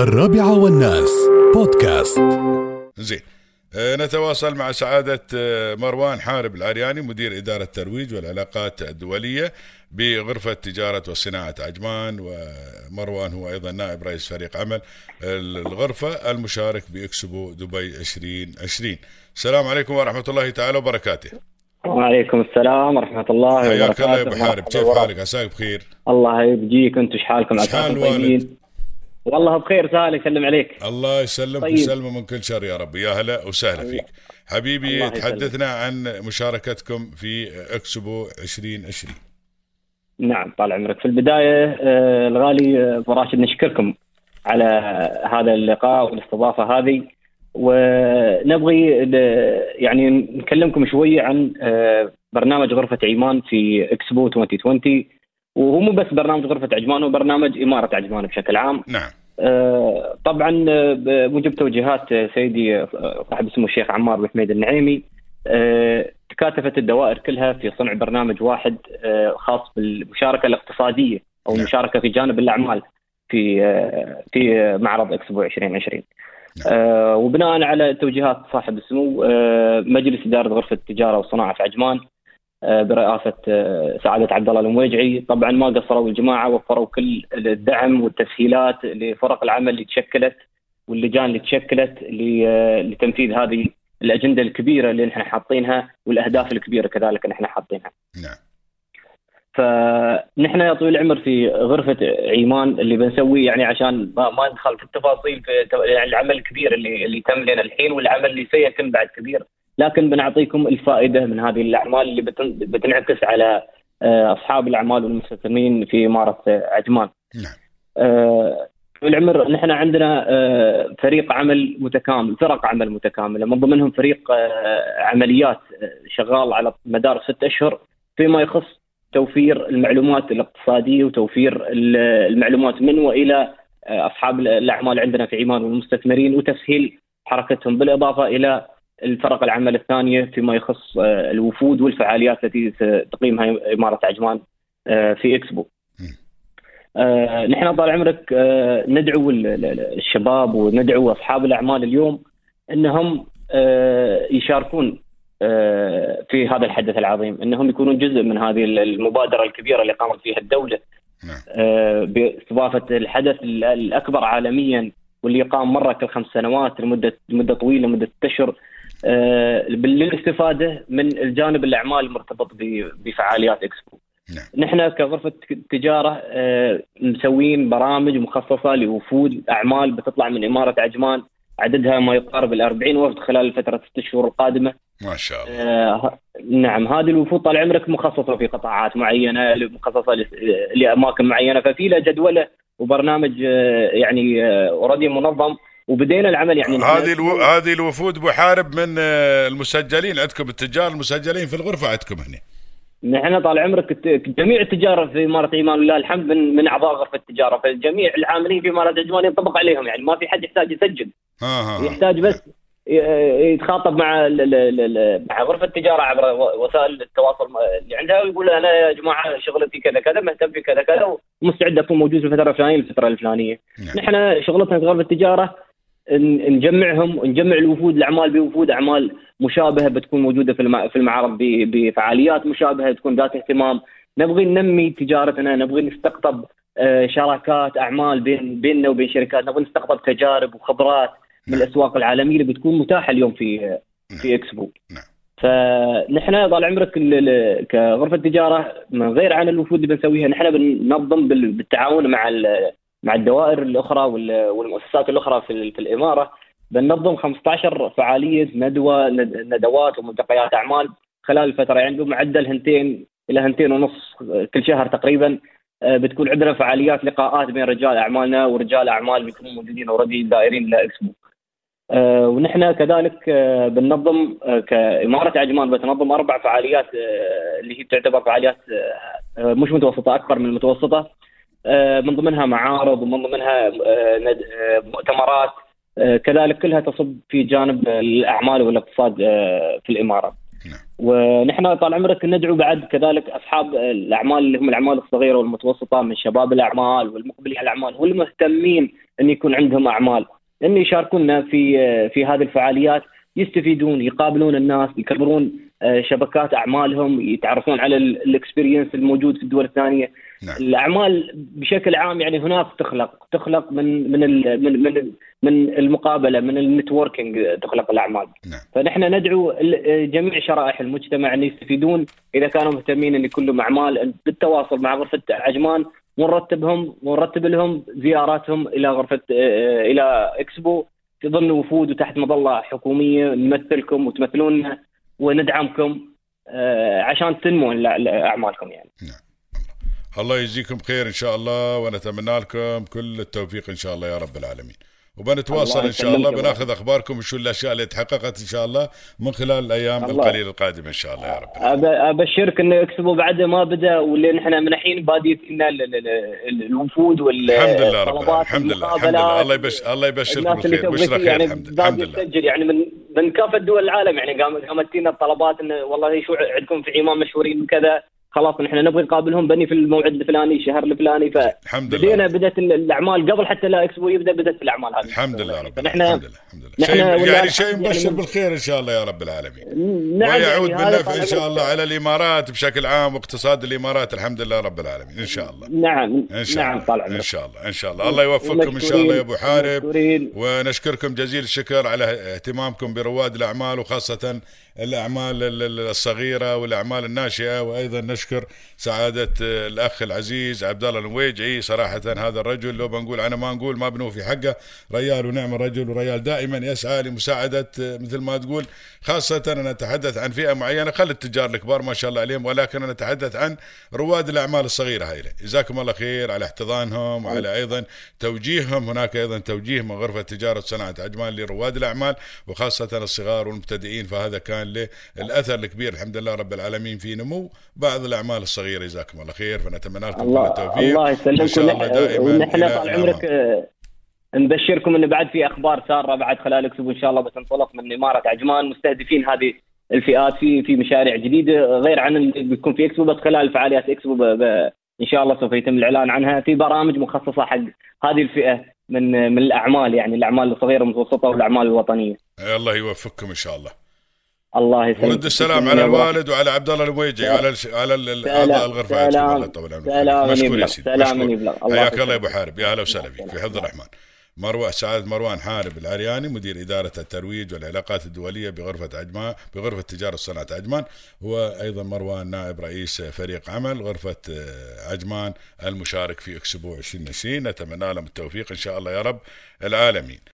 الرابعة والناس. بودكاست. زين. آه، نتواصل مع سعادة آه، مروان حارب العرياني مدير إدارة الترويج والعلاقات الدولية بغرفة تجارة وصناعة عجمان ومروان هو أيضا نائب رئيس فريق عمل الغرفة المشارك بإكسبو دبي 2020 السلام عليكم ورحمة الله تعالى وبركاته. وعليكم السلام ورحمة الله حياك وبركاته الله يا أبو حارب. كيف. حالك؟ عساك بخير؟ الله يبجيك. أنتم شحالكم عساكم الوالد؟ طيبين والله بخير سهل يسلم عليك. الله يسلمك طيب. ويسلمه من كل شر يا رب. يا هلا وسهلا فيك. حبيبي الله. تحدثنا عن مشاركتكم في إكسبو 2020 نعم طال عمرك. في البداية آه، الغالي آه، أبو راشد نشكركم على هذا اللقاء والاستضافة هذه. ونبغي يعني نكلمكم شوية عن آه، برنامج غرفة عمان في إكسبو 2020 وهو مو بس برنامج غرفة عجمان هو برنامج إمارة عجمان بشكل عام. نعم. آه، طبعا آه، بموجب توجيهات آه، سيدي صاحب اسمه الشيخ عمار بن حميد النعيمي. آه، تكاتفت الدوائر كلها في صنع برنامج واحد آه، خاص بالمشاركة الاقتصادية أو نعم. المشاركة في جانب الأعمال في في معرض إكسبو 2020 آه، وبناء على توجيهات صاحب السمو آه، مجلس إدارة غرفة التجاره والصناعه في عجمان برئاسة آه، سعادة عبد الله المويجعي. طبعا ما قصروا الجماعة وفروا كل الدعم والتسهيلات لفرق العمل اللي تشكلت واللجان اللي تشكلت آه، لتنفيذ هذه الأجندة الكبيرة اللي نحن حاطينها والأهداف الكبيرة كذلك إحنا حاطينها. نعم. فنحن يا طويل العمر في غرفة عيمان اللي بنسويه يعني عشان ما, ما ندخل في التفاصيل في العمل الكبير اللي اللي تم لنا الحين والعمل اللي سيتم بعد كبير. لكن بنعطيكم الفائدة من هذه الأعمال اللي بتن- بتنعكس على آه، أصحاب الأعمال والمستثمرين في إمارة عجمان. نعم طويل العمر نحن عندنا آه، فريق عمل متكامل فرق عمل متكاملة من ضمنهم فريق آه، عمليات شغال على مدار ست أشهر فيما يخص توفير المعلومات الاقتصادية وتوفير ال- المعلومات من وإلى أصحاب الأعمال عندنا في عمان والمستثمرين وتسهيل حركتهم بالإضافة إلى الفرق العمل الثانية فيما يخص آه، الوفود والفعاليات التي تقيمها إمارة عجمان آه، في إكسبو. آه، نحن طال عمرك ندعو ال- ال- الشباب وندعو أصحاب الأعمال اليوم إنهم يشاركون في هذا الحدث العظيم إنهم يكونون جزء من هذه المبادرة الكبيرة اللي قامت فيها الدولة. نعم. باستضافة الحدث ال- الأكبر عالميا واللي يقام مرة كل خمس سنوات لمدة لمدة طويلة مده أشهر. للاستفادة من الجانب الاعمال المرتبط بفعاليات إكسبو. نعم. نحن كغرفة تجارة آه، مسوين برامج مخصصة لوفود أعمال بتطلع من إمارة عجمان عددها ما يقارب ال 40 وفد خلال الفترة ست شهور القادمة. ما شاء الله. آه، نعم هذه الوفود طال عمرك مخصصة في قطاعات معينة مخصصة لأماكن معينة ففي له جدولة وبرنامج آه، يعني أوريدي منظم. وبدينا العمل يعني هذه ألو... هذه الوفود ابو حارب من آه، المسجلين عندكم التجار المسجلين في الغرفة عندكم هنا نحن طال عمرك جميع التجار في إمارة إيمان ولله الحمد من من أعضاء غرفة التجارة فجميع العاملين في إمارة عجمان ينطبق عليهم يعني ما في حد يحتاج يسجل ها. يحتاج بس يتخاطب مع ال- ال- مع غرفة التجارة عبر وسائل التواصل اللي عندها ويقول أنا يا جماعة شغلتي كذا كذا مهتم في كذا كذا ومستعد أكون موجود في الفترة الفلانية الفترة الفلانية. نعم. نحن شغلتنا في غرفة التجارة نجمعهم ونجمع الوفود الأعمال بوفود أعمال مشابهة بتكون موجودة في في المعرض بفعاليات مشابهة تكون ذات اهتمام نبغي ننمي تجارتنا نبغي نستقطب آه، شراكات أعمال بين بيننا وبين شركات نبغي نستقطب تجارب وخبرات من نعم. الأسواق العالمية اللي بتكون متاحة اليوم في في إكسبو نعم. فنحن طال عمرك كغرفة تجاره من غير عن الوفود اللي بنسويها نحن بننظم بال- بالتعاون مع مع الدوائر الأخرى وال- والمؤسسات الأخرى في, ال- في الإمارة بننظم 15 فعالية ندوة ند- ندوات وملتقيات أعمال خلال الفترة يعني بمعدل ثنتين إلى ثنتين ونص كل شهر تقريبا آه، بتكون عندنا فعاليات لقاءات بين رجال أعمالنا ورجال أعمال بيكونوا موجودين already دائرين لاكسبو. آه، ونحن كذلك آه، بننظم كإمارة عجمان بتنظم أربع فعاليات اللي هي تعتبر فعاليات مش متوسطة أكبر من المتوسطة من ضمنها معارض ومن ضمنها آه، آه، مؤتمرات آه، كذلك كلها تصب في جانب الأعمال والاقتصاد آه، في الاماره. نعم. ونحن طال عمرك ندعو بعد كذلك أصحاب الأعمال اللي هم الأعمال الصغيرة والمتوسطة من شباب الأعمال والمقبلين على الأعمال والمهتمين أن يكون عندهم أعمال أن يشاركونا في في هذه الفعاليات يستفيدون يقابلون الناس يكبرون آه، شبكات أعمالهم يتعرفون على ال experience الموجود في الدول الثانية نعم. الأعمال بشكل عام يعني هناك تخلق تخلق من من من من, من المقابلة من ال networking تخلق الأعمال. نعم. فنحن ندعو جميع شرائح المجتمع أن يستفيدون. إذا كانوا مهتمين أن يكون أعمال بالتواصل مع غرفة عجمان ونرتبهم ونرتب لهم زياراتهم إلى غرفة إلى إكسبو. في ضمن وفود وتحت مظلة حكومية نمثلكم وتمثلوننا وندعمكم آه، عشان تنمو ال- ال- أعمالكم يعني. الله يجزيكم خير إن شاء الله ونتمنى لكم كل التوفيق إن شاء الله يا رب العالمين. وبنتواصل إن شاء الله بناخذ أخباركم وشو الأشياء اللي تحققت إن شاء الله من خلال الأيام الله. القليلة القادمة إن شاء الله يا رب أبشرك ان اكسبو بعد ما بدأ واللي نحن من الحين بادي فينا ال- ال- ال- الوفود وال الحمد لله رب الحمد لله الحمد لله. الله يبش الله اللي بالخير بشرى فيه خير يعني الحمد لله. الحمد لله يعني من من كافة دول العالم يعني قام- قامت فينا الطلبات انه والله شو عندكم في عجمان مشهورين بكذا خلاص نحن نبغي نقابلهم بني في الموعد الفلاني الشهر الفلاني الحمد فبدينا لله بدأت ال- الأعمال قبل حتى لا إكسبو يبدأ بدأت الاعمال هذه. الحمد لله رب العالمين. الحمد لله الحمد لله. نحن شيء يعني شيء الحمد مبشر يعني- بالخير إن شاء الله يا رب العالمين. نعم ويعود يعني بالنفع إن شاء. الله على الإمارات بشكل عام واقتصاد الإمارات الحمد لله رب العالمين. إن شاء الله. نعم إن شاء نعم الله. طال إن عمرك شاء الله إن شاء الله. الله يوفقكم إن شاء الله يا أبو حارب. ونشكركم جزيل الشكر على اهتمامكم برواد الأعمال وخاصة الأعمال ال- ال- الصغيرة والأعمال الناشئة. وأيضا نشكر سعادة الأخ العزيز عبد الله النويجعي صراحة هذا الرجل. لو بنقول أنا ما نقول ما بنوفي حقه. ريال ونعم الرجل وريال دائما يسعى لمساعدة مثل ما تقول. خاصه أنا أتحدث عن فئة معينة. خل التجار الكبار ما شاء الله عليهم ولكن أنا أتحدث عن رواد الأعمال الصغيرة هاي جزاكم الله خير على احتضانهم وعلى أيضا توجيههم. هناك أيضا توجيه من غرفة تجارة وصناعه عجمان لرواد الأعمال وخاصه الصغار والمبتدئين. فهذا كان له الأثر الكبير الحمد لله رب العالمين في نمو بعض الأعمال الصغيرة جزاكم الله خير. فنتمنى لكم كل الله التوفيق. الله يسلمكم. شاء الله دائما ونحن إلى طال. عمرك آه، نبشركم انه بعد في أخبار سارة بعد خلال اكسبو إن شاء الله بتنطلق من إمارة عجمان. مستهدفين هذه الفئات في في مشاريع جديدة. غير عن اللي بيكون في اكسبو بس خلال فعاليات اكسبو. إن شاء الله سوف يتم الإعلان عنها. في برامج مخصصة حق هذه الفئة من من الأعمال يعني الأعمال الصغيرة والمتوسطة والأعمال الوطنية. الله يوفقكم إن شاء الله. الله يسلمك ورد السلام على الوالد وعلى عبد الله الويجي وعلى. على. اعضاء الغرفة. الله يطول عمرك. مشكور يا. سيدي سلام. يبلغ. حياك الله يا. أبو حارب يا هلا وسهلا فيك في حفظ الرحمن مروان سعادة مروان حارب العرياني مدير إدارة الترويج والعلاقات الدولية بغرفة عجمان بغرفة تجارة صناعة عجمان هو أيضا مروان نائب رئيس فريق عمل غرفة آه، عجمان المشارك في اكسبو 2020 نتمنى لهم التوفيق إن شاء الله يا رب العالمين